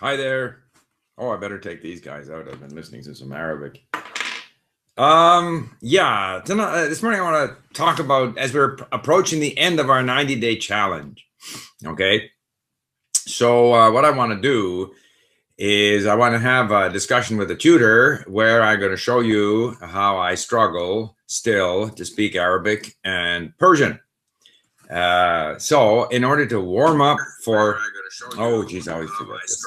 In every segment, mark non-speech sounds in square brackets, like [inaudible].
Hi there. Oh, I better take these guys out. I've been listening to some Arabic. Um, yeah, tonight, uh, this morning I want to talk about as we're approaching the end of our 90 day challenge. Okay. So, uh, what I want to do is I want to have a discussion with a tutor where I'm going to show you how I struggle still to speak Arabic and Persian. Uh, so, in order to warm up for, oh, geez, I always forget this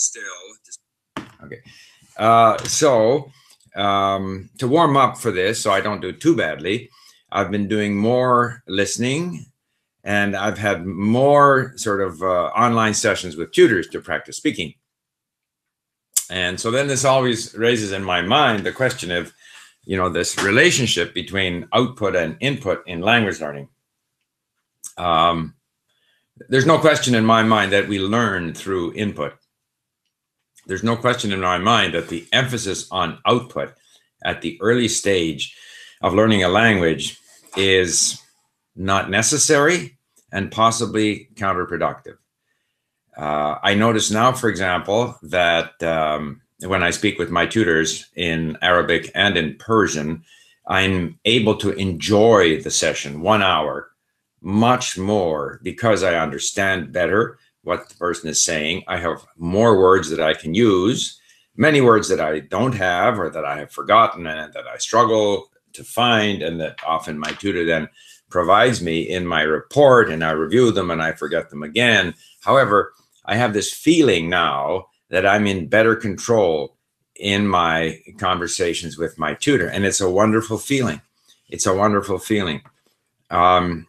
still. Okay. Uh, so um, to warm up for this, so I don't do too badly, I've been doing more listening and I've had more sort of uh, online sessions with tutors to practice speaking. And so then this always raises in my mind the question of, you know, this relationship between output and input in language learning. Um, there's no question in my mind that we learn through input there's no question in my mind that the emphasis on output at the early stage of learning a language is not necessary and possibly counterproductive. Uh, I notice now, for example, that um, when I speak with my tutors in Arabic and in Persian, I'm able to enjoy the session one hour much more because I understand better what the person is saying. I have more words that I can use, many words that I don't have or that I have forgotten and that I struggle to find, and that often my tutor then provides me in my report and I review them and I forget them again. However, I have this feeling now that I'm in better control in my conversations with my tutor, and it's a wonderful feeling. It's a wonderful feeling. Um,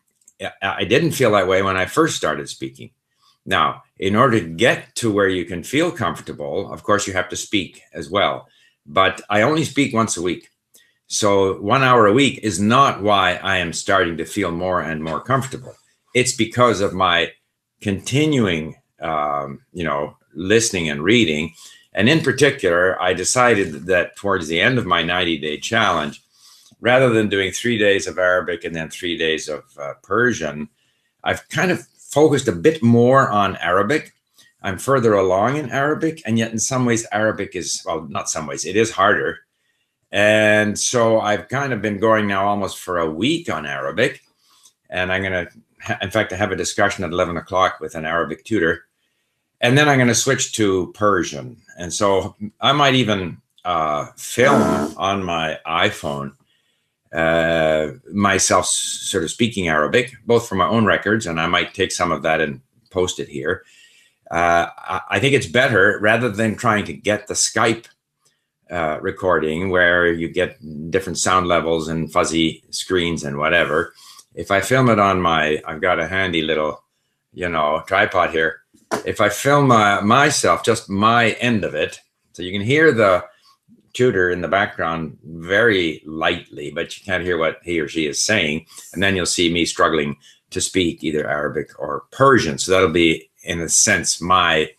I didn't feel that way when I first started speaking. Now, in order to get to where you can feel comfortable, of course, you have to speak as well. But I only speak once a week. So one hour a week is not why I am starting to feel more and more comfortable. It's because of my continuing, um, you know, listening and reading. And in particular, I decided that towards the end of my 90 day challenge, rather than doing three days of Arabic and then three days of uh, Persian, I've kind of focused a bit more on Arabic. I'm further along in Arabic, and yet in some ways, Arabic is, well, not some ways, it is harder. And so I've kind of been going now almost for a week on Arabic. And I'm going to, in fact, I have a discussion at 11 o'clock with an Arabic tutor. And then I'm going to switch to Persian. And so I might even uh, film on my iPhone uh, myself sort of speaking Arabic, both for my own records, and I might take some of that and post it here. Uh, I think it's better rather than trying to get the Skype uh, recording where you get different sound levels and fuzzy screens and whatever. If I film it on my, I've got a handy little, you know, tripod here. If I film uh, myself, just my end of it, so you can hear the tutor in the background very lightly, but you can't hear what he or she is saying. And then you'll see me struggling to speak either Arabic or Persian. So that'll be, in a sense, my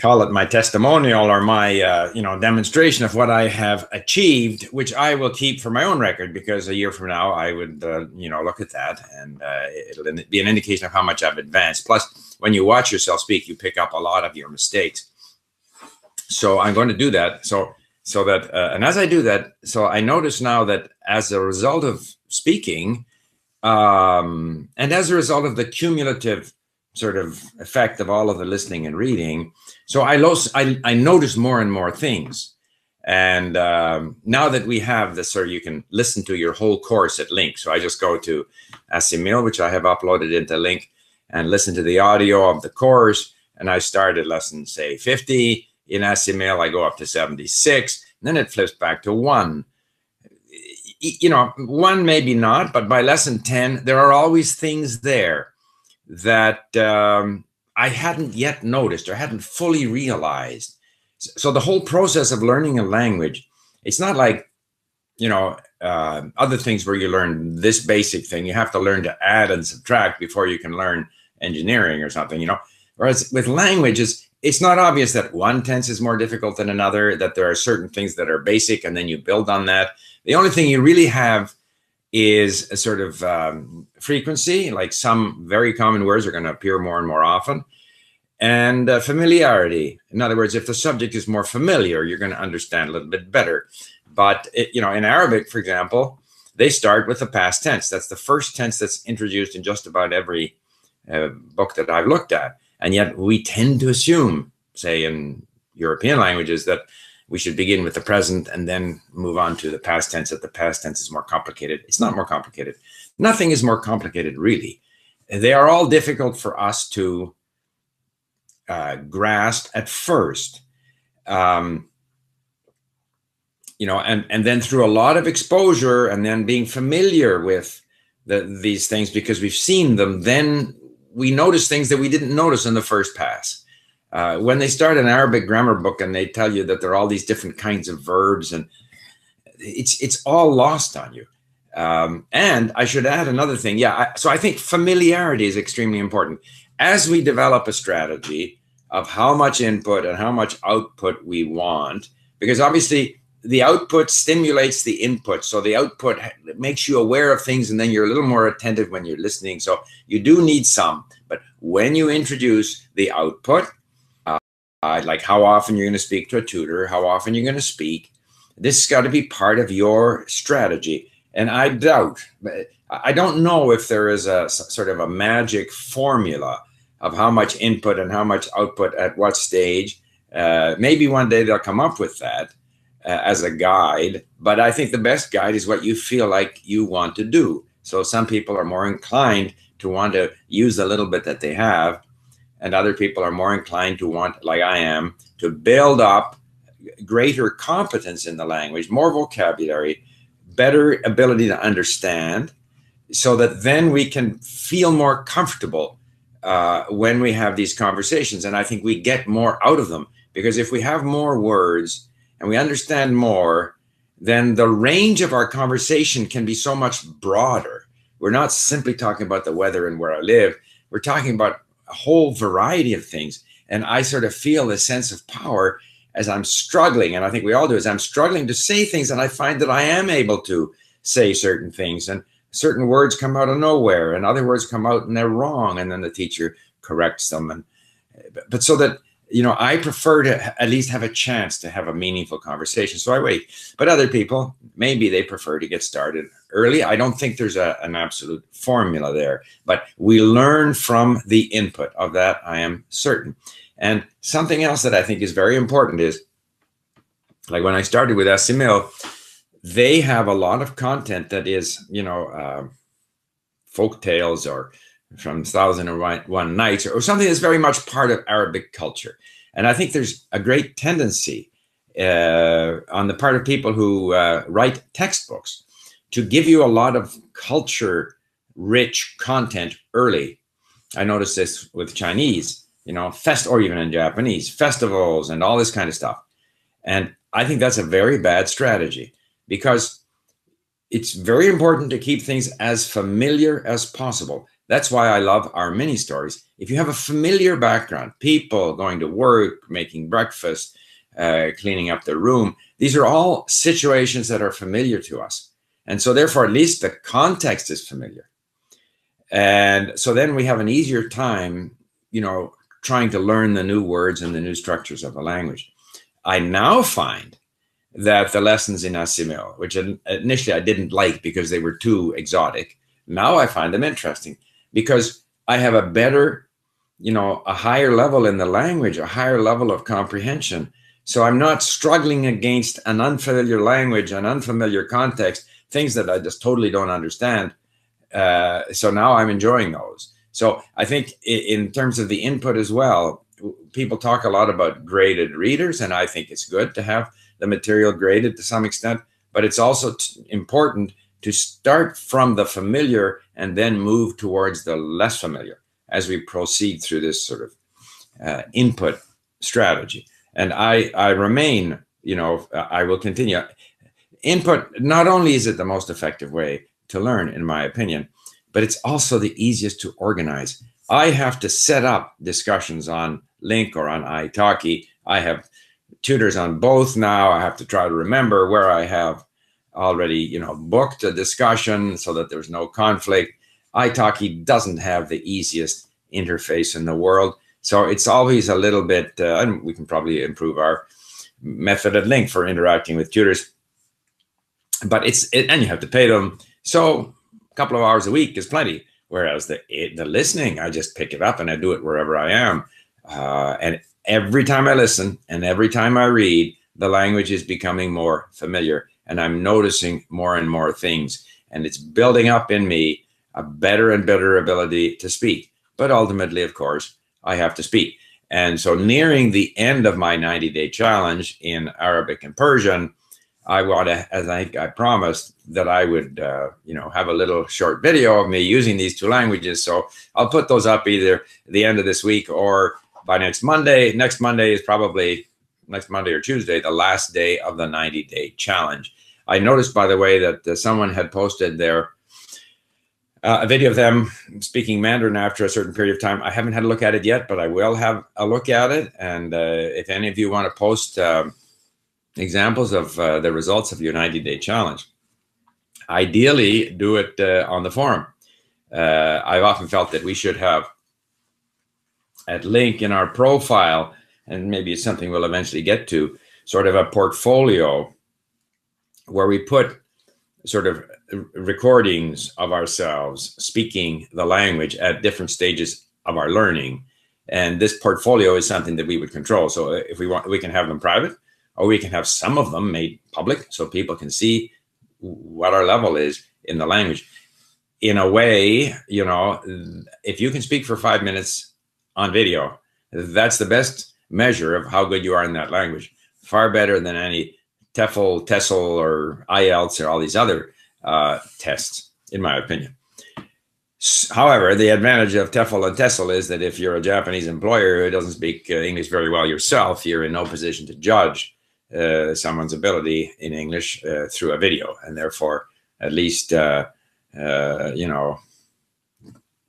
call it my testimonial or my uh, you know demonstration of what I have achieved, which I will keep for my own record because a year from now I would uh, you know look at that and uh, it'll be an indication of how much I've advanced. Plus, when you watch yourself speak, you pick up a lot of your mistakes so I'm going to do that. So so that uh, and as I do that, so I notice now that as a result of speaking, um, and as a result of the cumulative sort of effect of all of the listening and reading, so I lost, I, I notice more and more things. And um, now that we have this, or you can listen to your whole course at LingQ. So I just go to Assimil, which I have uploaded into LingQ, and listen to the audio of the course. And I started lesson, say, 50, in Assimil, I go up to 76, then it flips back to one. You know, one maybe not, but by lesson 10, there are always things there that um, I hadn't yet noticed or hadn't fully realized. So the whole process of learning a language, it's not like, you know, uh, other things where you learn this basic thing. You have to learn to add and subtract before you can learn engineering or something, you know. Whereas with languages, it's not obvious that one tense is more difficult than another, that there are certain things that are basic and then you build on that. The only thing you really have is a sort of um, frequency, like some very common words are going to appear more and more often. and uh, familiarity. In other words, if the subject is more familiar, you're going to understand a little bit better. But it, you know, in Arabic, for example, they start with the past tense. That's the first tense that's introduced in just about every uh, book that I've looked at. And yet we tend to assume, say in European languages, that we should begin with the present and then move on to the past tense, that the past tense is more complicated. It's not more complicated. Nothing is more complicated, really. They are all difficult for us to uh, grasp at first. Um, you know, and, and then through a lot of exposure and then being familiar with the, these things because we've seen them, then we notice things that we didn't notice in the first pass. Uh, when they start an Arabic grammar book and they tell you that there are all these different kinds of verbs and it's it's all lost on you. Um, and I should add another thing. Yeah, I, so I think familiarity is extremely important. As we develop a strategy of how much input and how much output we want, because obviously the output stimulates the input. So the output makes you aware of things, and then you're a little more attentive when you're listening. So you do need some. But when you introduce the output, uh, like how often you're going to speak to a tutor, how often you're going to speak, this has got to be part of your strategy. And I doubt, I don't know if there is a sort of a magic formula of how much input and how much output at what stage. Uh, maybe one day they'll come up with that uh, as a guide, but I think the best guide is what you feel like you want to do. So some people are more inclined to want to use the little bit that they have, and other people are more inclined to want, like I am, to build up greater competence in the language, more vocabulary, better ability to understand, so that then we can feel more comfortable uh, when we have these conversations. And I think we get more out of them because if we have more words, and we understand more, then the range of our conversation can be so much broader. We're not simply talking about the weather and where I live. We're talking about a whole variety of things. And I sort of feel a sense of power as I'm struggling. And I think we all do, as I'm struggling to say things. And I find that I am able to say certain things. And certain words come out of nowhere, and other words come out and they're wrong. And then the teacher corrects them. And but so that you know, I prefer to at least have a chance to have a meaningful conversation. So I wait. But other people, maybe they prefer to get started early. I don't think there's a, an absolute formula there, but we learn from the input of that. I am certain. And something else that I think is very important is like when I started with Assimil, they have a lot of content that is, you know, uh, folk tales or from Thousand and One Nights or something that's very much part of Arabic culture. And I think there's a great tendency uh, on the part of people who uh, write textbooks to give you a lot of culture rich content early. I noticed this with Chinese, you know, fest or even in Japanese, festivals and all this kind of stuff. And I think that's a very bad strategy because it's very important to keep things as familiar as possible. That's why I love our mini stories. If you have a familiar background, people going to work, making breakfast, uh, cleaning up their room, these are all situations that are familiar to us. And so, therefore, at least the context is familiar. And so then we have an easier time, you know, trying to learn the new words and the new structures of the language. I now find that the lessons in Assimil, which initially I didn't like because they were too exotic, now I find them interesting because I have a better, you know, a higher level in the language, a higher level of comprehension. So I'm not struggling against an unfamiliar language, an unfamiliar context, things that I just totally don't understand. Uh, so now I'm enjoying those. So I think in terms of the input as well, people talk a lot about graded readers, and I think it's good to have the material graded to some extent, but it's also important to start from the familiar and then move towards the less familiar as we proceed through this sort of uh, input strategy. And I, I remain, you know, I will continue. Input, not only is it the most effective way to learn, in my opinion, but it's also the easiest to organize. I have to set up discussions on LingQ or on italki. I have tutors on both now. I have to try to remember where I have already, you know, booked a discussion so that there's no conflict. italki doesn't have the easiest interface in the world. So it's always a little bit, uh, and we can probably improve our method at LingQ for interacting with tutors. But it's, it, and you have to pay them. So a couple of hours a week is plenty. Whereas the, the listening, I just pick it up and I do it wherever I am. Uh, and every time I listen and every time I read, the language is becoming more familiar and I'm noticing more and more things. And it's building up in me a better and better ability to speak. But ultimately, of course, I have to speak. And so, nearing the end of my 90 day challenge in Arabic and Persian, I want to, as I, I promised, that I would, uh, you know, have a little short video of me using these two languages. So I'll put those up either the end of this week or by next Monday. Next Monday is probably next Monday or Tuesday, the last day of the 90 day challenge. I noticed, by the way, that uh, someone had posted their uh, a video of them speaking Mandarin after a certain period of time. I haven't had a look at it yet, but I will have a look at it. And uh, if any of you want to post um, examples of uh, the results of your 90 day challenge, ideally do it uh, on the forum. Uh, I've often felt that we should have a link in our profile, and maybe it's something we'll eventually get to, sort of a portfolio where we put sort of recordings of ourselves speaking the language at different stages of our learning. And this portfolio is something that we would control. So if we want, we can have them private, or we can have some of them made public so people can see what our level is in the language. In a way, you know, if you can speak for five minutes on video, that's the best measure of how good you are in that language. Far better than any TEFL, TESOL, or IELTS, or all these other uh, tests, in my opinion. However, the advantage of TEFL and TESOL is that if you're a Japanese employer who doesn't speak uh, English very well yourself, you're in no position to judge uh, someone's ability in English uh, through a video, and therefore, at least uh, uh, you know,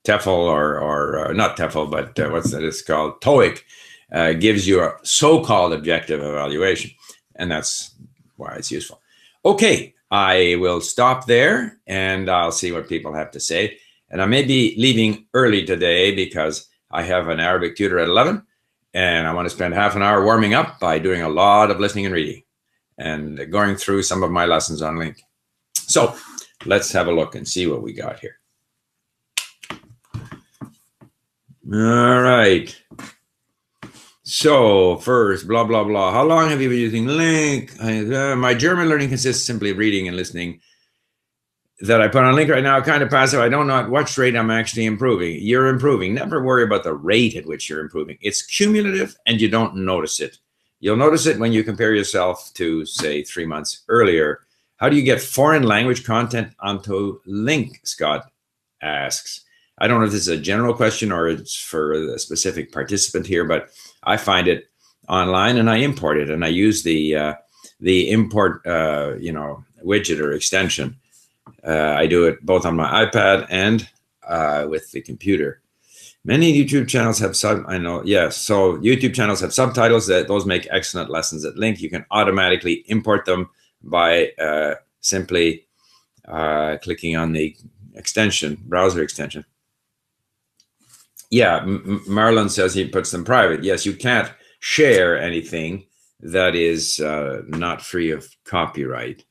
TEFL or or uh, not TEFL, but what's that? It's called TOEIC gives you a so-called objective evaluation, and that's why it's useful. Okay, I will stop there and I'll see what people have to say. And I may be leaving early today because I have an Arabic tutor at 11 and I want to spend half an hour warming up by doing a lot of listening and reading and going through some of my lessons on LingQ. So let's have a look and see what we got here. All right. So first, blah blah blah. How long have you been using LingQ? Uh, my German learning consists simply of reading and listening. That I put on LingQ right now, kind of passive. I don't know at what rate I'm actually improving. You're improving. Never worry about the rate at which you're improving. It's cumulative, and you don't notice it. You'll notice it when you compare yourself to, say, three months earlier. How do you get foreign language content onto LingQ? Scott asks. I don't know if this is a general question or it's for a specific participant here, but I find it online and I import it and I use the uh, the import uh, you know widget or extension. Uh, I do it both on my iPad and uh, with the computer. Many YouTube channels have sub. I know, yes. So YouTube channels have subtitles. That those make excellent lessons at LingQ. You can automatically import them by uh, simply uh, clicking on the extension browser extension yeah, M- Marlon says he puts them private. Yes, you can't share anything that is uh, not free of copyright.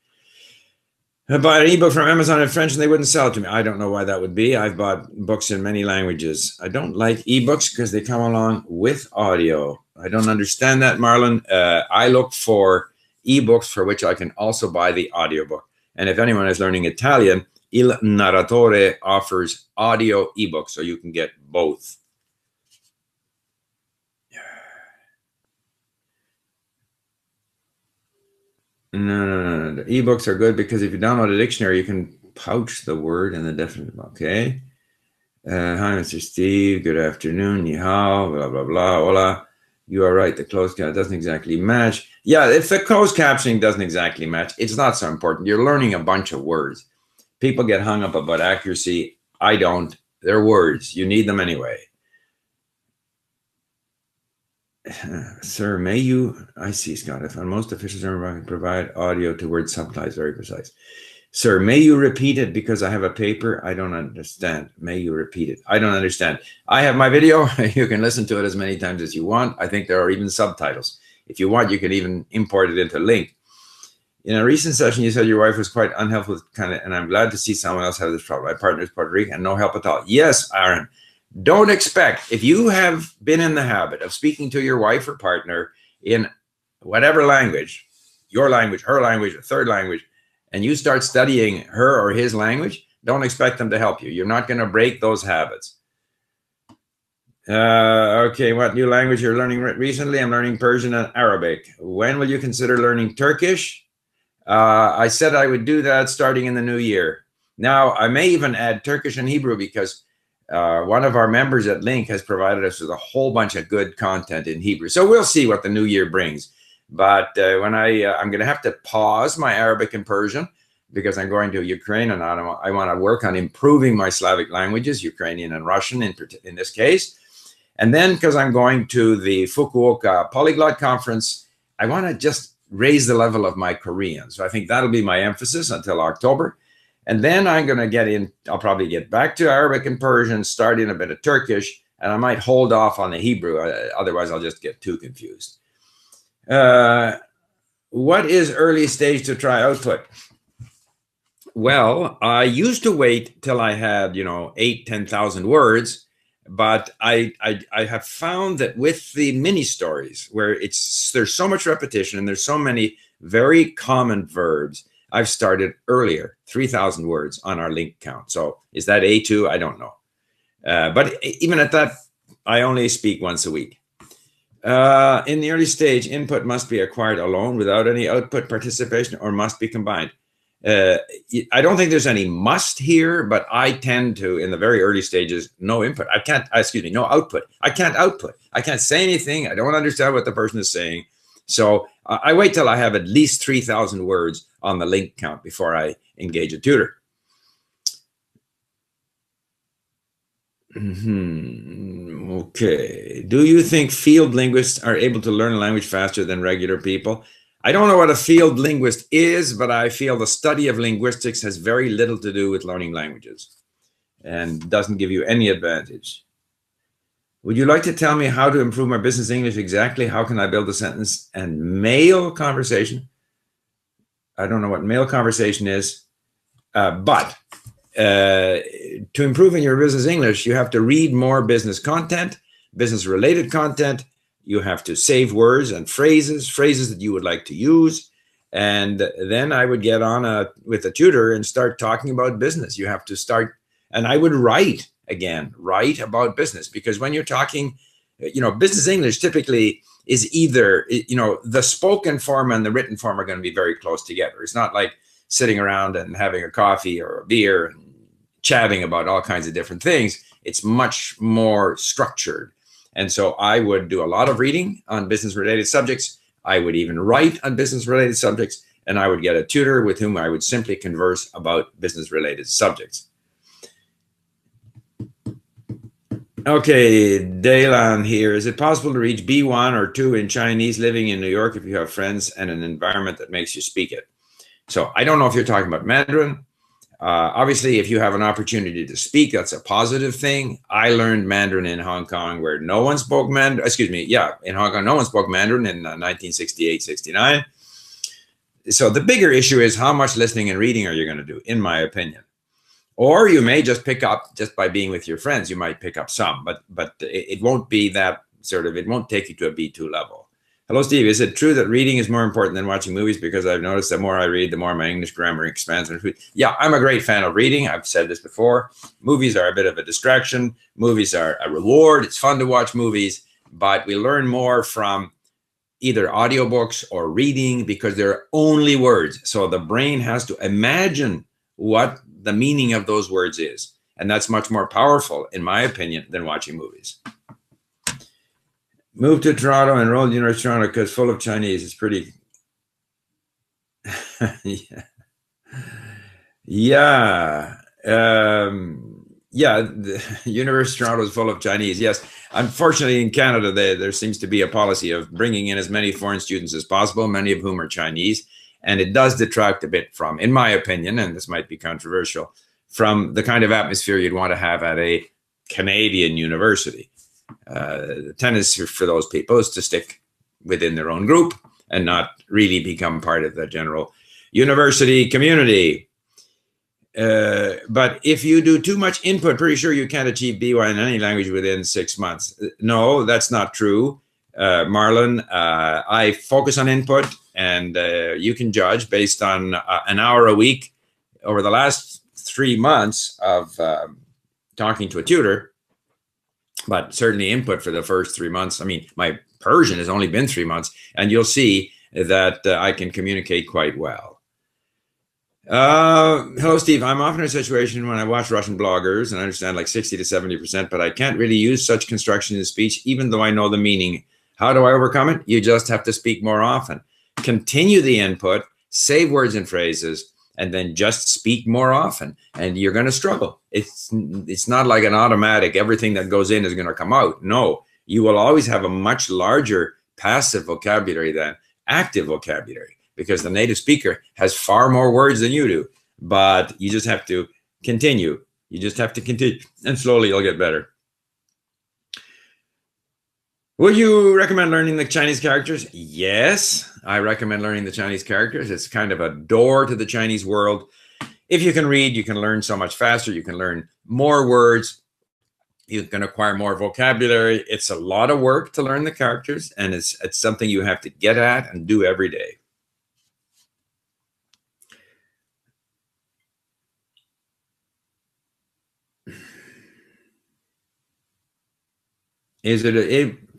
I bought an ebook from Amazon in French and they wouldn't sell it to me. I don't know why that would be. I've bought books in many languages. I don't like ebooks because they come along with audio. I don't understand that, Marlon. Uh, I look for ebooks for which I can also buy the audiobook. And if anyone is learning Italian, Il Narratore offers audio ebooks, so you can get both. No, no, no, no. The ebooks are good because if you download a dictionary, you can pouch the word and the definition. Okay. Uh, hi, Mr. Steve. Good afternoon. Ni hao. Blah blah blah. Hola. You are right. The closed caption doesn't exactly match. Yeah, if the closed captioning doesn't exactly match, it's not so important. You're learning a bunch of words people get hung up about accuracy. I don't. They're words. You need them anyway. [sighs] Sir, may you? I see, Scott. If most officials can provide audio to word subtitles, very precise. Sir, may you repeat it because I have a paper. I don't understand. May you repeat it? I don't understand. I have my video. [laughs] you can listen to it as many times as you want. I think there are even subtitles. If you want, you can even import it into LingQ. In a recent session, you said your wife was quite unhelpful, kind of, and I'm glad to see someone else have this problem. My partner is Puerto Rican, no help at all. Yes, Aaron. Don't expect if you have been in the habit of speaking to your wife or partner in whatever language, your language, her language, a third language, and you start studying her or his language, don't expect them to help you. You're not going to break those habits. Uh, okay, what new language you're learning recently? I'm learning Persian and Arabic. When will you consider learning Turkish? Uh, I said I would do that starting in the new year. Now, I may even add Turkish and Hebrew because uh, one of our members at LingQ has provided us with a whole bunch of good content in Hebrew. So we'll see what the new year brings. But uh, when I, uh, I'm going to have to pause my Arabic and Persian because I'm going to Ukraine and I want to work on improving my Slavic languages, Ukrainian and Russian in, in this case. And then because I'm going to the Fukuoka Polyglot Conference, I want to just raise the level of my Korean. So I think that'll be my emphasis until October. And then I'm going to get in, I'll probably get back to Arabic and Persian, start in a bit of Turkish, and I might hold off on the Hebrew. Otherwise, I'll just get too confused. Uh, what is early stage to try output? Well, I used to wait till I had, you know, eight, 10,000 words. But I, I, I have found that with the mini stories, where it's there's so much repetition and there's so many very common verbs, I've started earlier, 3,000 words on our LingQ count. So is that A2? I don't know. Uh, but even at that, I only speak once a week. Uh, in the early stage, input must be acquired alone without any output participation or must be combined. Uh, I don't think there's any must here, but I tend to, in the very early stages, no input. I can't, uh, excuse me, no output. I can't output. I can't say anything. I don't understand what the person is saying. So uh, I wait till I have at least 3,000 words on the LingQ count before I engage a tutor. Mm -hmm. Okay. Do you think field linguists are able to learn a language faster than regular people? I don't know what a field linguist is, but I feel the study of linguistics has very little to do with learning languages and doesn't give you any advantage. Would you like to tell me how to improve my business English exactly? How can I build a sentence and mail conversation? I don't know what mail conversation is, uh, but uh, to improve in your business English, you have to read more business content, business related content. You have to save words and phrases, phrases that you would like to use. And then I would get on a, with a tutor and start talking about business. You have to start, and I would write again, write about business because when you're talking, you know, business English typically is either, you know, the spoken form and the written form are going to be very close together. It's not like sitting around and having a coffee or a beer and chatting about all kinds of different things. It's much more structured. And so I would do a lot of reading on business related subjects. I would even write on business related subjects. And I would get a tutor with whom I would simply converse about business related subjects. Okay, Daylan here. Is it possible to reach B1 or 2 in Chinese living in New York if you have friends and an environment that makes you speak it? So I don't know if you're talking about Mandarin. Uh, obviously, if you have an opportunity to speak, that's a positive thing. I learned Mandarin in Hong Kong where no one spoke Mandarin. Excuse me. Yeah, in Hong Kong, no one spoke Mandarin in uh, 1968, 69. So the bigger issue is how much listening and reading are you going to do, in my opinion. Or you may just pick up just by being with your friends. You might pick up some, but but it, it won't be that sort of. It won't take you to a B2 level. Hello, Steve. Is it true that reading is more important than watching movies? Because I've noticed the more I read, the more my English grammar expands. Yeah, I'm a great fan of reading. I've said this before. Movies are a bit of a distraction. Movies are a reward. It's fun to watch movies, but we learn more from either audiobooks or reading because they're only words. So the brain has to imagine what the meaning of those words is. And that's much more powerful, in my opinion, than watching movies. Moved to Toronto, enrolled in University of Toronto because full of Chinese. It's pretty. [laughs] yeah. Yeah. Um, yeah. The [laughs] University of Toronto is full of Chinese. Yes. Unfortunately, in Canada, they, there seems to be a policy of bringing in as many foreign students as possible, many of whom are Chinese. And it does detract a bit from, in my opinion, and this might be controversial, from the kind of atmosphere you'd want to have at a Canadian university. Uh, the tendency for those people is to stick within their own group and not really become part of the general university community. Uh, but if you do too much input, pretty sure you can't achieve B1 in any language within six months. No, that's not true, uh, Marlon. Uh, I focus on input, and uh, you can judge based on uh, an hour a week over the last three months of um, talking to a tutor. But certainly input for the first three months. I mean, my Persian has only been three months, and you'll see that uh, I can communicate quite well. Uh, hello, Steve. I'm often in a situation when I watch Russian bloggers and I understand like 60 to 70%, but I can't really use such construction in speech, even though I know the meaning. How do I overcome it? You just have to speak more often. Continue the input, save words and phrases, and then just speak more often. And you're going to struggle. It's, it's not like an automatic, everything that goes in is going to come out. No, you will always have a much larger passive vocabulary than active vocabulary because the native speaker has far more words than you do. But you just have to continue. You just have to continue, and slowly you'll get better. Would you recommend learning the Chinese characters? Yes, I recommend learning the Chinese characters. It's kind of a door to the Chinese world. If you can read, you can learn so much faster. You can learn more words. You can acquire more vocabulary. It's a lot of work to learn the characters, and it's, it's something you have to get at and do every day. Is it, a, it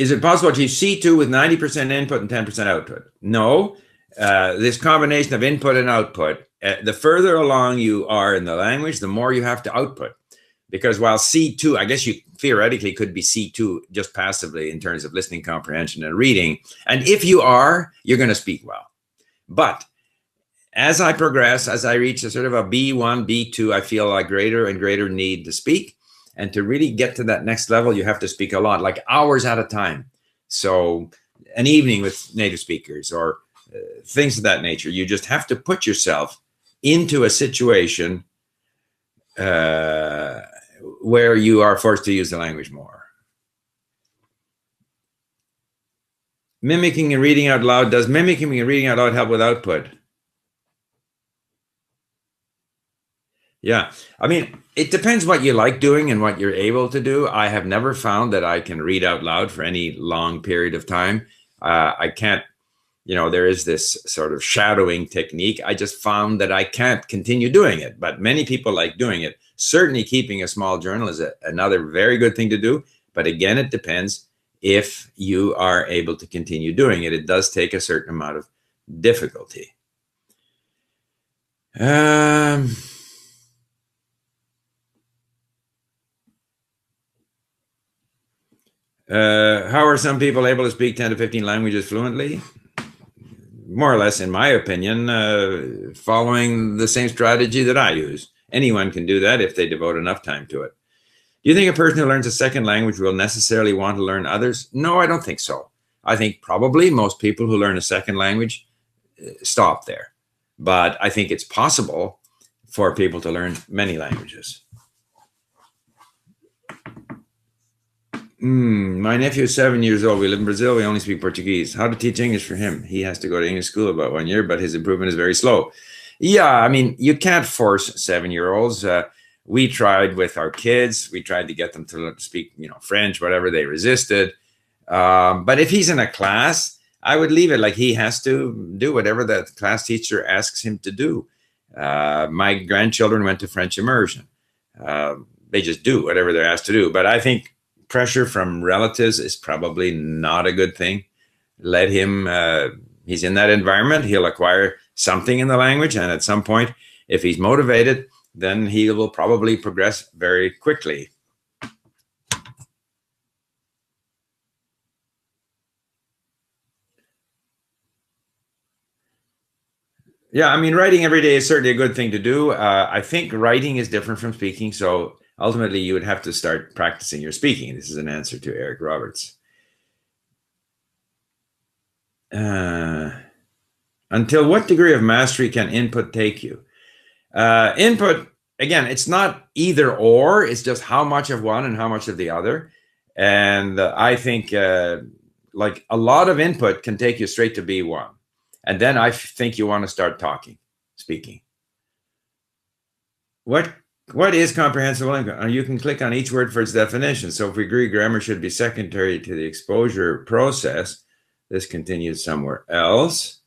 is it possible to use C2 with 90% input and 10% output? No. Uh, this combination of input and output, uh, the further along you are in the language, the more you have to output. Because while C2, I guess you theoretically could be C2 just passively in terms of listening comprehension and reading. And if you are, you're going to speak well. But as I progress, as I reach a sort of a B1, B2, I feel a greater and greater need to speak. And to really get to that next level, you have to speak a lot, like hours at a time. So, an evening with native speakers or uh, things of that nature. You just have to put yourself into a situation uh, where you are forced to use the language more. Mimicking and reading out loud. Does mimicking and reading out loud help with output? Yeah. I mean, it depends what you like doing and what you're able to do. I have never found that I can read out loud for any long period of time. Uh, I can't, you know, there is this sort of shadowing technique. I just found that I can't continue doing it, but many people like doing it. Certainly, keeping a small journal is a, another very good thing to do. But again, it depends if you are able to continue doing it. It does take a certain amount of difficulty. Um, Uh, how are some people able to speak 10 to 15 languages fluently? More or less, in my opinion, uh, following the same strategy that I use. Anyone can do that if they devote enough time to it. Do you think a person who learns a second language will necessarily want to learn others? No, I don't think so. I think probably most people who learn a second language uh, stop there. But I think it's possible for people to learn many languages. Mm, my nephew is seven years old. We live in Brazil. We only speak Portuguese. How to teach English for him? He has to go to English school about one year, but his improvement is very slow. Yeah, I mean, you can't force seven year olds. Uh, we tried with our kids. We tried to get them to speak, you know, French, whatever. They resisted. Um, but if he's in a class, I would leave it like he has to do whatever the class teacher asks him to do. Uh, my grandchildren went to French immersion. Uh, they just do whatever they're asked to do. But I think pressure from relatives is probably not a good thing. Let him, uh, he's in that environment, he'll acquire something in the language. And at some point, if he's motivated, then he will probably progress very quickly. Yeah, I mean, writing every day is certainly a good thing to do. Uh, I think writing is different from speaking. So ultimately you would have to start practicing your speaking. This is an answer to Eric Roberts. Uh, Until what degree of mastery can input take you? Uh, input, again, it's not either or, it's just how much of one and how much of the other. And uh, I think uh, like a lot of input can take you straight to B1. And then I think you want to start talking, speaking. What what is comprehensible input? Uh, you can click on each word for its definition. So if we agree grammar should be secondary to the exposure process, this continues somewhere else.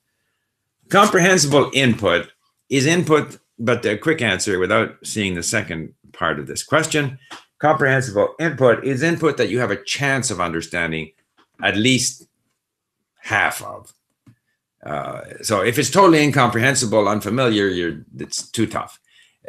Comprehensible input is input, but the quick answer without seeing the second part of this question. Comprehensible input is input that you have a chance of understanding at least half of. Uh, so if it's totally incomprehensible, unfamiliar, you're it's too tough.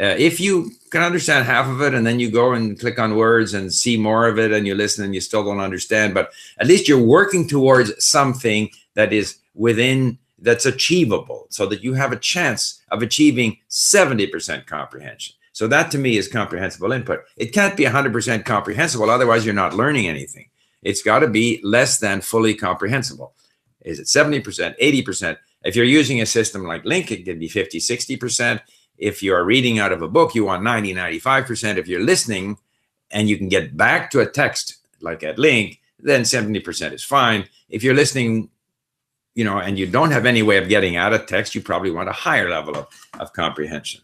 Uh, if you can understand half of it and then you go and click on words and see more of it and you listen and you still don't understand, but at least you're working towards something that is within that's achievable so that you have a chance of achieving 70% comprehension. So that to me is comprehensible input. It can't be 100% comprehensible, otherwise you're not learning anything. It's got to be less than fully comprehensible. Is it 70%, 80%? If you're using a system like LingQ, it can be 50, 60%. If you're reading out of a book, you want 90, 95%. If you're listening and you can get back to a text like at LingQ, then 70% is fine. If you're listening, you know, and you don't have any way of getting out of text, you probably want a higher level of, of comprehension.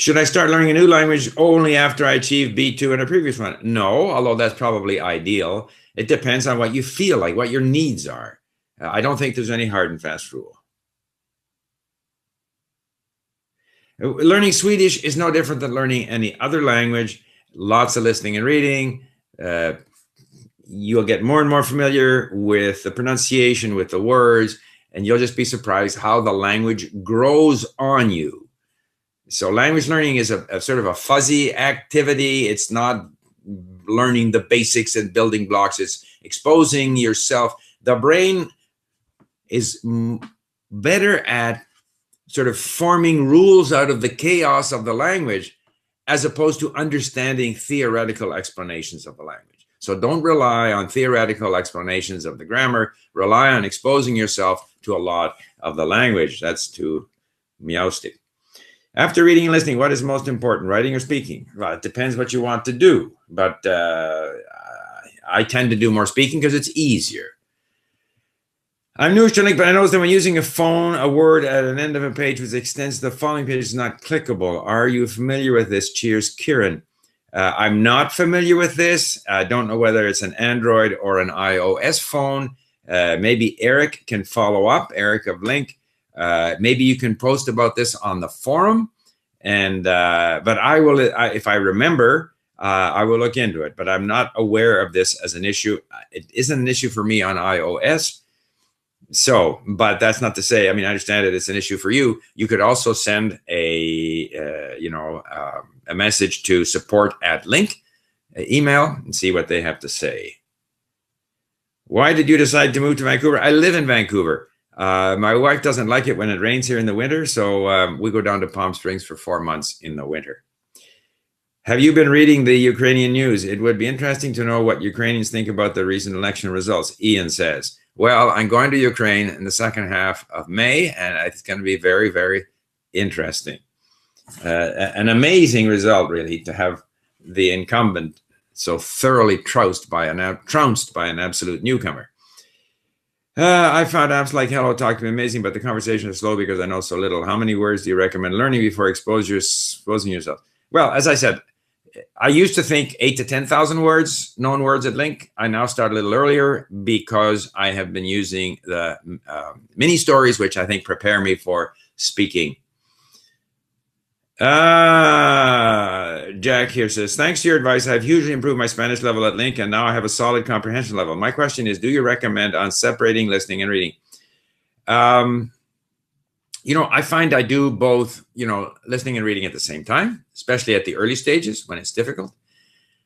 Should I start learning a new language only after I achieve B2 in a previous one? No, although that's probably ideal. It depends on what you feel like, what your needs are. Uh, I don't think there's any hard and fast rule. Uh, learning Swedish is no different than learning any other language. Lots of listening and reading. Uh, you'll get more and more familiar with the pronunciation, with the words, and you'll just be surprised how the language grows on you. So, language learning is a, a sort of a fuzzy activity. It's not learning the basics and building blocks, it's exposing yourself. The brain is better at sort of forming rules out of the chaos of the language as opposed to understanding theoretical explanations of the language. So don't rely on theoretical explanations of the grammar, rely on exposing yourself to a lot of the language. That's to Meowstick. After reading and listening, what is most important, writing or speaking? Well, it depends what you want to do, but uh, I tend to do more speaking because it's easier. I'm new to LingQ, but I noticed that when using a phone, a word at an end of a page which extends to the following page is not clickable. Are you familiar with this? Cheers, Kieran. Uh, I'm not familiar with this. I don't know whether it's an Android or an iOS phone. Uh, maybe Eric can follow up, Eric of LingQ. Uh, maybe you can post about this on the forum. And uh, but I will, I, if I remember, uh, I will look into it. But I'm not aware of this as an issue. It isn't an issue for me on iOS so but that's not to say i mean i understand it it's an issue for you. You could also send a uh, you know um, a message to support at LingQ uh, email and see what they have to say. Why did you decide to move to vancouver? I live in vancouver. Uh, my wife doesn't like it when it rains here in the winter so um, we go down to palm springs for four months in the winter. Have you been reading the Ukrainian news? It would be interesting to know what Ukrainians think about the recent election results, Ian says. Well, I'm going to Ukraine in the second half of May, and it's going to be very, very interesting. Uh, an amazing result, really, to have the incumbent so thoroughly trounced by an trounced by an absolute newcomer. Uh, I found apps like Hello Talk to be amazing, but the conversation is slow because I know so little. How many words do you recommend learning before exposing yourself? Well, as I said, I used to think eight to 10,000 words, known words at LingQ. I now start a little earlier because I have been using the uh, mini stories, which I think prepare me for speaking. Uh, Jack here says, thanks to your advice, I've hugely improved my Spanish level at LingQ, and now I have a solid comprehension level. My question is, do you recommend on separating listening and reading? Um, you know, I find I do both, you know, listening and reading at the same time, especially at the early stages when it's difficult.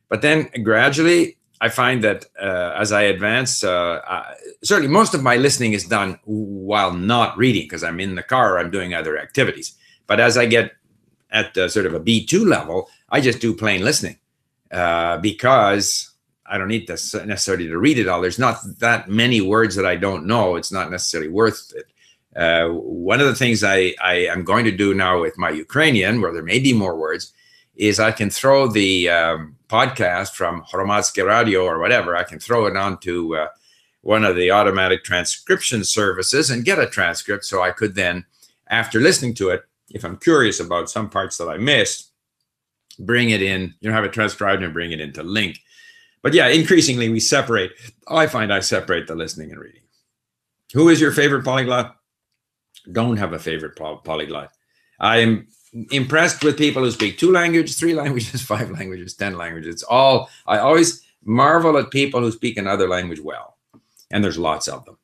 But then gradually, I find that uh, as I advance, uh, I, certainly most of my listening is done while not reading because I'm in the car or I'm doing other activities. But as I get at the, sort of a B2 level, I just do plain listening uh, because I don't need to necessarily to read it all. There's not that many words that I don't know. It's not necessarily worth it. Uh, one of the things I, I am going to do now with my Ukrainian, where there may be more words, is I can throw the um, podcast from Hromadske Radio or whatever, I can throw it onto uh, one of the automatic transcription services and get a transcript. So I could then, after listening to it, if I'm curious about some parts that I missed, bring it in, you know, have it transcribed and bring it into LingQ. But yeah, increasingly we separate. I find I separate the listening and reading. Who is your favorite polyglot? Don't have a favorite polyglot. I am impressed with people who speak two languages, three [laughs] languages, five languages, 10 languages. It's all, I always marvel at people who speak another language well. And there's lots of them.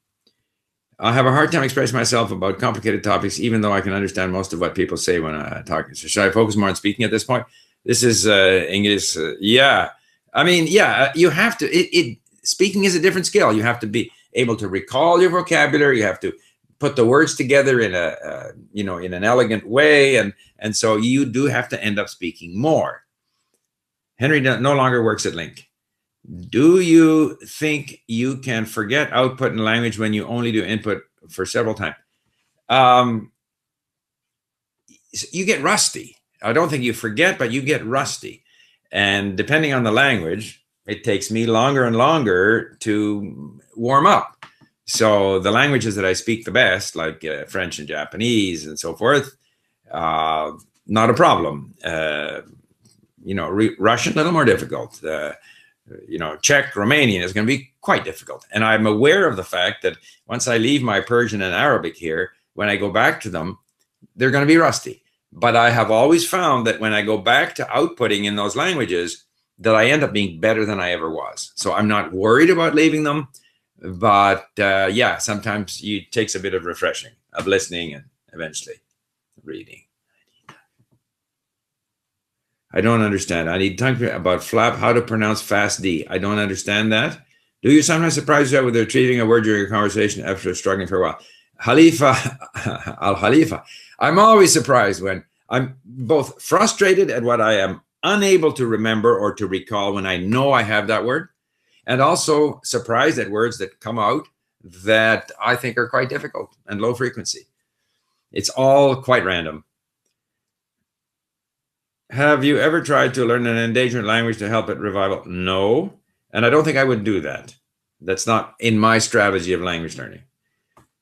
I have a hard time expressing myself about complicated topics, even though I can understand most of what people say when I'm talking. So should I focus more on speaking at this point? This is uh, English. Uh, yeah. I mean, yeah, uh, you have to, it, it, speaking is a different skill. You have to be able to recall your vocabulary. You have to put the words together in a, uh, you know, in an elegant way. And, and so you do have to end up speaking more. Henry no longer works at LingQ Do you think you can forget output in language when you only do input for several times? Um, you get rusty. I don't think you forget, but you get rusty. And depending on the language, it takes me longer and longer to warm up. So the languages that I speak the best, like uh, French and Japanese and so forth, uh, not a problem. Uh, you know, Russian, a little more difficult. Uh, you know, Czech, Romanian is going to be quite difficult. And I'm aware of the fact that once I leave my Persian and Arabic here, when I go back to them, they're going to be rusty. But I have always found that when I go back to outputting in those languages, that I end up being better than I ever was. So I'm not worried about leaving them. But uh, yeah, sometimes it takes a bit of refreshing of listening and eventually reading. I don't understand. I need time about flap, how to pronounce fast D. I don't understand that. Do you sometimes surprise yourself with retrieving a word during a conversation after struggling for a while? Khalifa, [laughs] Al Khalifa. I'm always surprised when I'm both frustrated at what I am unable to remember or to recall when I know I have that word, and also surprised at words that come out that I think are quite difficult and low frequency. It's all quite random. Have you ever tried to learn an endangered language to help it revival? No. And I don't think I would do that. That's not in my strategy of language learning.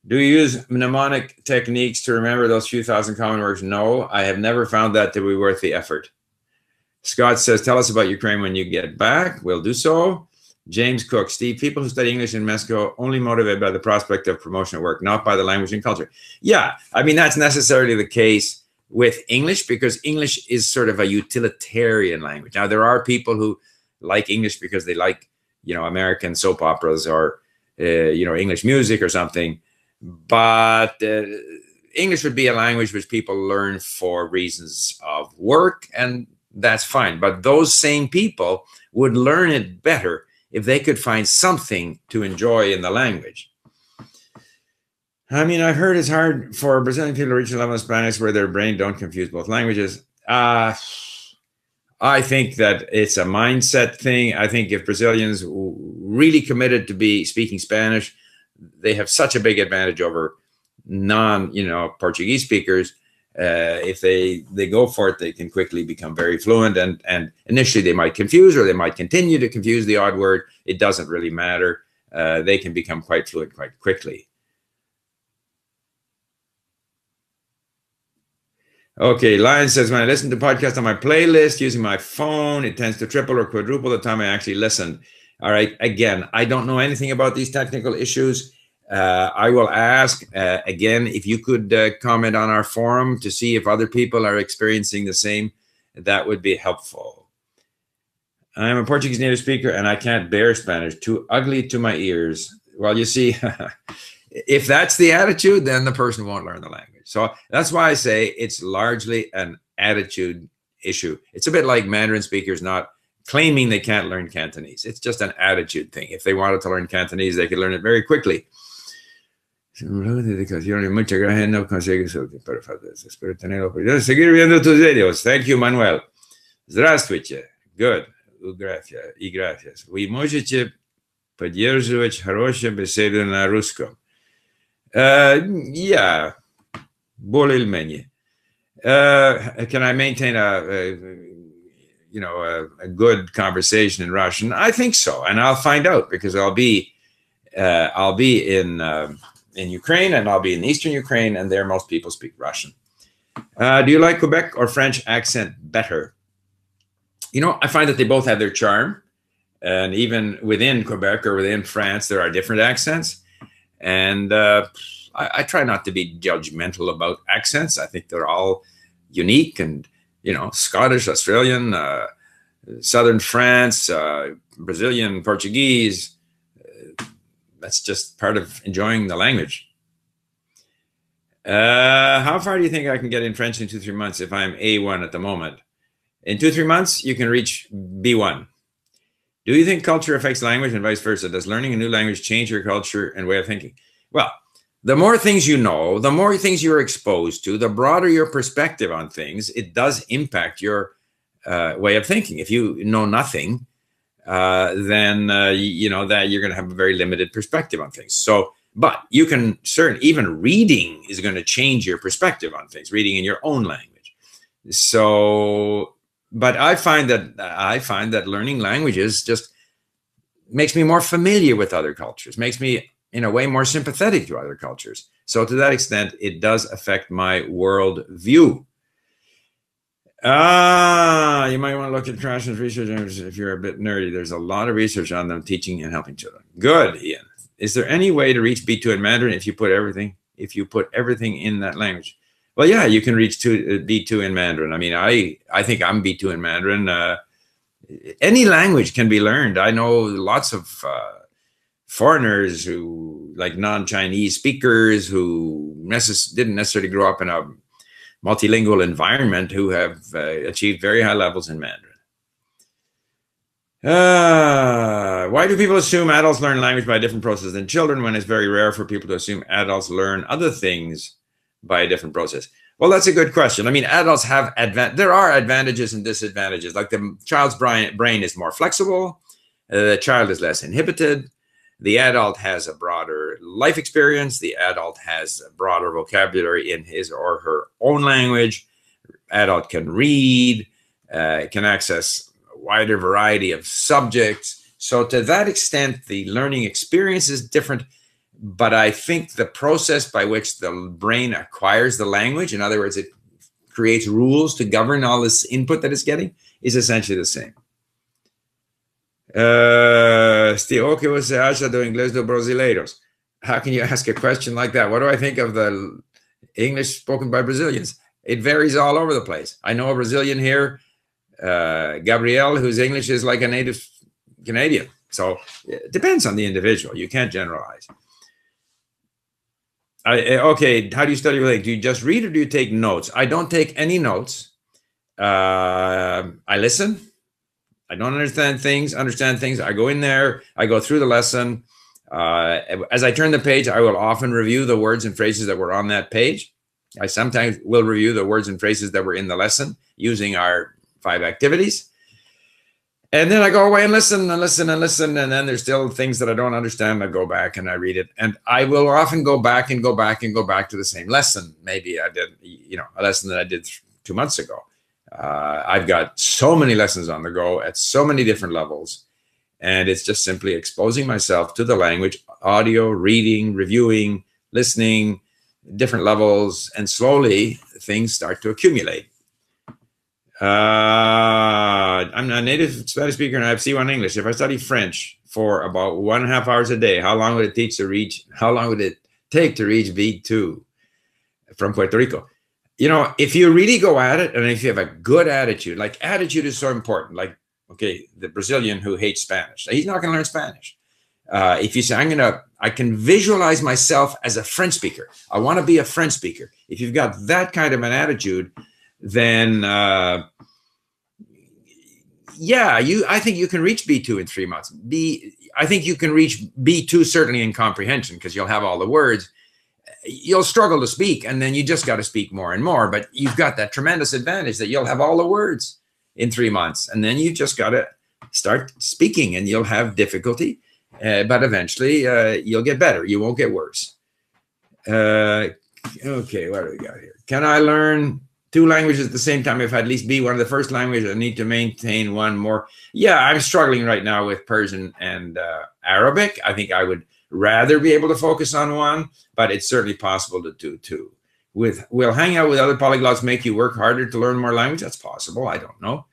Do you use mnemonic techniques to remember those few thousand common words? No, I have never found that to be worth the effort. Scott says, tell us about Ukraine when you get back. We'll do so. James Cook, Steve, people who study English in Mexico only motivated by the prospect of promotion at work, not by the language and culture. Yeah, I mean, that's necessarily the case with English because English is sort of a utilitarian language. Now, there are people who like English because they like, you know, American soap operas or, uh, you know, English music or something. But uh, English would be a language which people learn for reasons of work, and that's fine. But those same people would learn it better if they could find something to enjoy in the language. I mean, I've heard it's hard for Brazilian people to reach a level of Spanish where their brain don't confuse both languages. Uh, I think that it's a mindset thing. I think if Brazilians really committed to be speaking Spanish, they have such a big advantage over non, you know, Portuguese speakers. Uh, if they they go for it, they can quickly become very fluent. And and initially they might confuse, or they might continue to confuse the odd word. It doesn't really matter. Uh, they can become quite fluent quite quickly. Okay, Lion says when I listen to podcasts on my playlist using my phone, it tends to triple or quadruple the time I actually listen. All right, again, I don't know anything about these technical issues. Uh, I will ask uh, again if you could uh, comment on our forum to see if other people are experiencing the same. That would be helpful. I'm a Portuguese native speaker and I can't bear Spanish. Too ugly to my ears. Well, you see, [laughs] if that's the attitude, then the person won't learn the language. So that's why I say it's largely an attitude issue. It's a bit like Mandarin speakers not claiming they can't learn Cantonese. It's just an attitude thing. If they wanted to learn Cantonese, they could learn it very quickly. Muchas gracias, no Espero tenerlo. Seguir viendo tus videos. Thank you, Manuel. Здравствуйте. Good. и gracias. Вы можете поддерживать хорошую беседу на русском? Uh, yeah, более-менее. Uh, can I maintain a, a you know a, a, good conversation in Russian? I think so, and I'll find out because I'll be uh, I'll be in uh, in Ukraine and I'll be in Eastern Ukraine, and there most people speak Russian. Uh, do you like Quebec or French accent better? You know, I find that they both have their charm, and even within Quebec or within France, there are different accents, and uh, I, I try not to be judgmental about accents. I think they're all unique and you know Scottish, Australian, uh, Southern France, uh, Brazilian, Portuguese. That's just part of enjoying the language. Uh, how far do you think I can get in French in two three months if I'm A1 at the moment? In two three months, you can reach B1. Do you think culture affects language and vice versa? Does learning a new language change your culture and way of thinking? Well, the more things you know, the more things you're exposed to, the broader your perspective on things, it does impact your uh, way of thinking. If you know nothing, uh, then uh, you, know that you're going to have a very limited perspective on things. So, but you can certain even reading is going to change your perspective on things. Reading in your own language. So, but I find that I find that learning languages just makes me more familiar with other cultures, makes me in a way more sympathetic to other cultures. So to that extent, it does affect my world view. Ah, you might want to look at Krashen's research if you're a bit nerdy. There's a lot of research on them teaching and helping children. Good, Ian. Is there any way to reach B2 in Mandarin if you put everything if you put everything in that language? Well, yeah, you can reach two, uh, B2 in Mandarin. I mean, I I think I'm B2 in Mandarin. Uh, any language can be learned. I know lots of uh, foreigners who like non-chinese speakers who necess- didn't necessarily grow up in a multilingual environment who have uh, achieved very high levels in mandarin. Uh, why do people assume adults learn language by a different process than children when it's very rare for people to assume adults learn other things by a different process? Well that's a good question. I mean adults have advan- there are advantages and disadvantages. Like the child's brain, brain is more flexible the child is less inhibited the adult has a broader life experience. The adult has a broader vocabulary in his or her own language. Adult can read, uh, can access a wider variety of subjects. So, to that extent, the learning experience is different. But I think the process by which the brain acquires the language, in other words, it creates rules to govern all this input that it's getting, is essentially the same. Uh, o que você acha do inglês dos brasileiros? How can you ask a question like that? What do I think of the English spoken by Brazilians? It varies all over the place. I know a Brazilian here, uh, Gabriel, whose English is like a native Canadian. So it depends on the individual. You can't generalize. I, eh, okay, how do you study reading? Do you just read or do you take notes? I don't take any notes. Uh, I listen I don't understand things, understand things. I go in there, I go through the lesson. Uh, as I turn the page, I will often review the words and phrases that were on that page. I sometimes will review the words and phrases that were in the lesson using our five activities. And then I go away and listen and listen and listen. And then there's still things that I don't understand. I go back and I read it. And I will often go back and go back and go back to the same lesson. Maybe I did, you know, a lesson that I did two months ago. Uh, I've got so many lessons on the go at so many different levels. And it's just simply exposing myself to the language, audio, reading, reviewing, listening, different levels, and slowly things start to accumulate. Uh, I'm a native Spanish speaker and I have C1 English. If I study French for about one and a half hours a day, how long would it teach to reach? How long would it take to reach B2 from Puerto Rico? You know, if you really go at it and if you have a good attitude, like attitude is so important. Like, okay, the Brazilian who hates Spanish, he's not going to learn Spanish. Uh, if you say, I'm going to, I can visualize myself as a French speaker. I want to be a French speaker. If you've got that kind of an attitude, then uh, yeah, you. I think you can reach B two in three months. B, I think you can reach B two certainly in comprehension because you'll have all the words you'll struggle to speak and then you just got to speak more and more but you've got that tremendous advantage that you'll have all the words in three months and then you just got to start speaking and you'll have difficulty, uh, but eventually uh, you'll get better. You won't get worse. Uh, okay, what do we got here? Can I learn two languages at the same time if I at least be one of the first languages? I need to maintain one more. Yeah, I'm struggling right now with Persian and Arabic. I think I would rather be able to focus on one, but it's certainly possible to do two. With will hang out with other polyglots make you work harder to learn more language? That's possible. I don't know.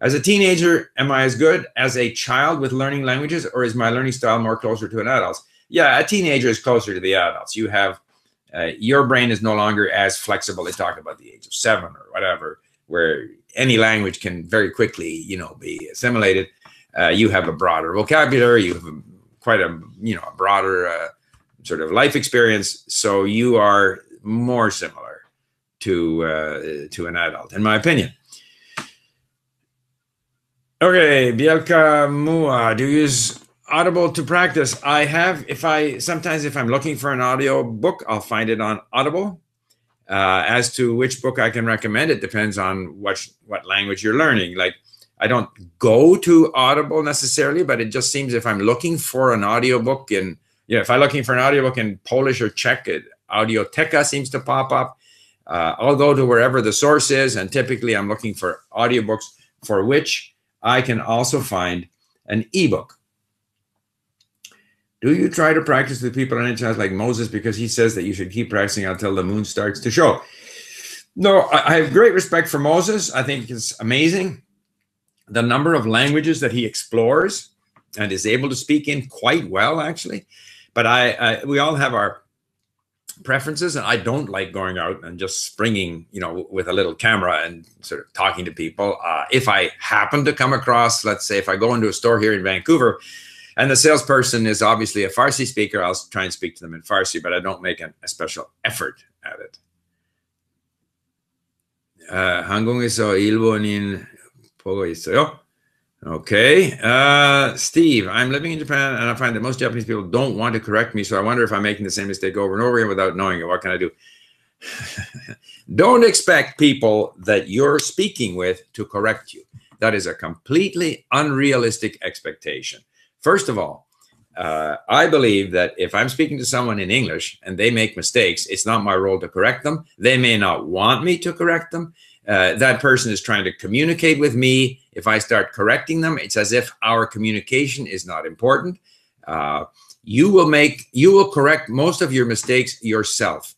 As a teenager, am I as good as a child with learning languages, or is my learning style more closer to an adult's? Yeah, a teenager is closer to the adults. You have uh, your brain is no longer as flexible. They talk about the age of seven or whatever, where any language can very quickly, you know, be assimilated. Uh, you have a broader vocabulary. You have a, quite a, you know, a broader uh, sort of life experience. So you are more similar to uh, to an adult, in my opinion. Okay, Bielka Mua, do you use Audible to practice? I have, if I, sometimes if I'm looking for an audio book, I'll find it on Audible. Uh, as to which book I can recommend, it depends on what, what language you're learning. Like, I don't go to Audible necessarily, but it just seems if I'm looking for an audiobook in, yeah, if I'm looking for an audiobook in Polish or Czech, it, Audioteka seems to pop up. Uh, I'll go to wherever the source is, and typically I'm looking for audiobooks for which I can also find an ebook. Do you try to practice with people on internet like Moses because he says that you should keep practicing until the moon starts to show? No, I have great respect for Moses. I think it's amazing the number of languages that he explores and is able to speak in quite well, actually. But I, I we all have our preferences and i don't like going out and just springing you know with a little camera and sort of talking to people uh, if i happen to come across let's say if i go into a store here in vancouver and the salesperson is obviously a farsi speaker i'll try and speak to them in farsi but i don't make an, a special effort at it uh, 한국에서 일본인 보고 있어요. Okay. Uh, Steve, I'm living in Japan and I find that most Japanese people don't want to correct me. So I wonder if I'm making the same mistake over and over again without knowing it. What can I do? [laughs] don't expect people that you're speaking with to correct you. That is a completely unrealistic expectation. First of all, uh, I believe that if I'm speaking to someone in English and they make mistakes, it's not my role to correct them. They may not want me to correct them. Uh, that person is trying to communicate with me. If I start correcting them, it's as if our communication is not important. Uh, you will make, you will correct most of your mistakes yourself.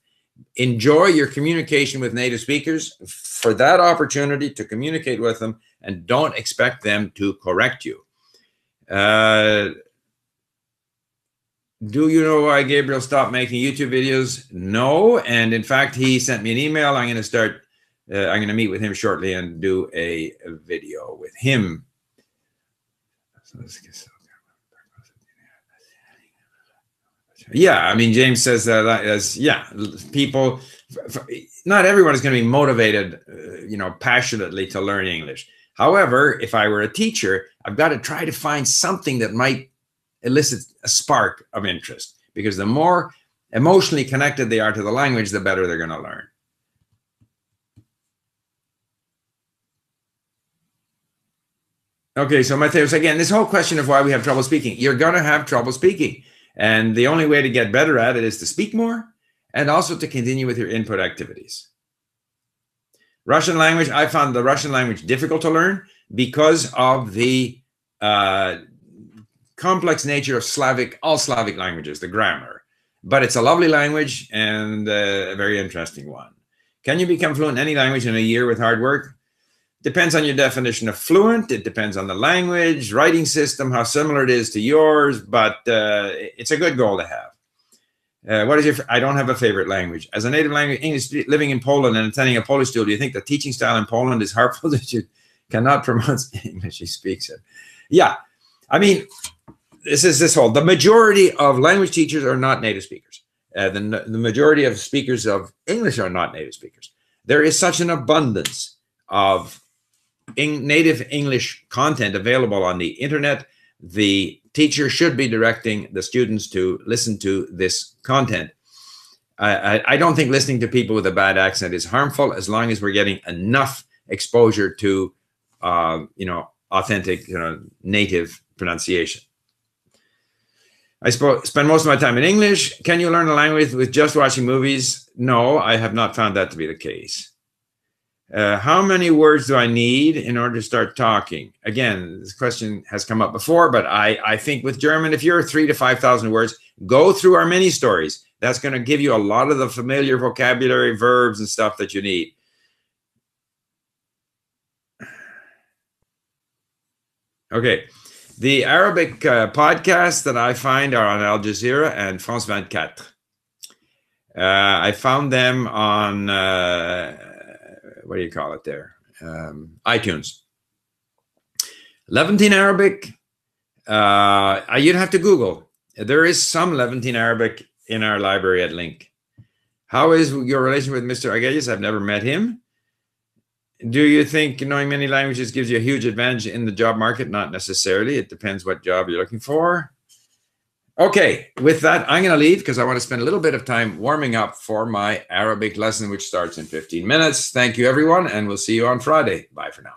Enjoy your communication with native speakers for that opportunity to communicate with them and don't expect them to correct you. Uh, do you know why Gabriel stopped making YouTube videos? No. And in fact, he sent me an email. I'm going to start uh, I'm going to meet with him shortly and do a, video with him. Yeah, I mean, James says that as yeah, people. Not everyone is going to be motivated, uh, you know, passionately to learn English. However, if I were a teacher, I've got to try to find something that might elicit a spark of interest because the more emotionally connected they are to the language, the better they're going to learn. Okay, so Mateus, again, this whole question of why we have trouble speaking, you're going to have trouble speaking. And the only way to get better at it is to speak more and also to continue with your input activities. Russian language, I found the Russian language difficult to learn because of the uh, complex nature of Slavic, all Slavic languages, the grammar. But it's a lovely language and uh, a very interesting one. Can you become fluent in any language in a year with hard work? Depends on your definition of fluent. It depends on the language, writing system, how similar it is to yours, but uh, it's a good goal to have. Uh, what is your? I don't have a favorite language. As a native language English living in Poland and attending a Polish school, do you think the teaching style in Poland is harmful [laughs] that you cannot pronounce [laughs] English? He speaks it. Yeah, I mean, this is this whole. The majority of language teachers are not native speakers. Uh, the the majority of speakers of English are not native speakers. There is such an abundance of in native English content available on the internet, the teacher should be directing the students to listen to this content. I, I, don't think listening to people with a bad accent is harmful as long as we're getting enough exposure to, uh, you know, authentic, you know, native pronunciation. I sp- spend most of my time in English. Can you learn a language with just watching movies? No, I have not found that to be the case. Uh, how many words do I need in order to start talking? Again, this question has come up before, but I, I think with German, if you're three to 5,000 words, go through our mini stories. That's going to give you a lot of the familiar vocabulary, verbs, and stuff that you need. Okay. The Arabic uh, podcasts that I find are on Al Jazeera and France 24. Uh, I found them on, uh, what do you call it there? Um, iTunes. Levantine Arabic, uh, you'd have to Google. There is some Levantine Arabic in our library at LingQ. How is your relation with Mr. Arguelles? I've never met him. Do you think knowing many languages gives you a huge advantage in the job market? Not necessarily. It depends what job you're looking for. Okay, with that, I'm going to leave because I want to spend a little bit of time warming up for my Arabic lesson, which starts in 15 minutes. Thank you, everyone, and we'll see you on Friday. Bye for now.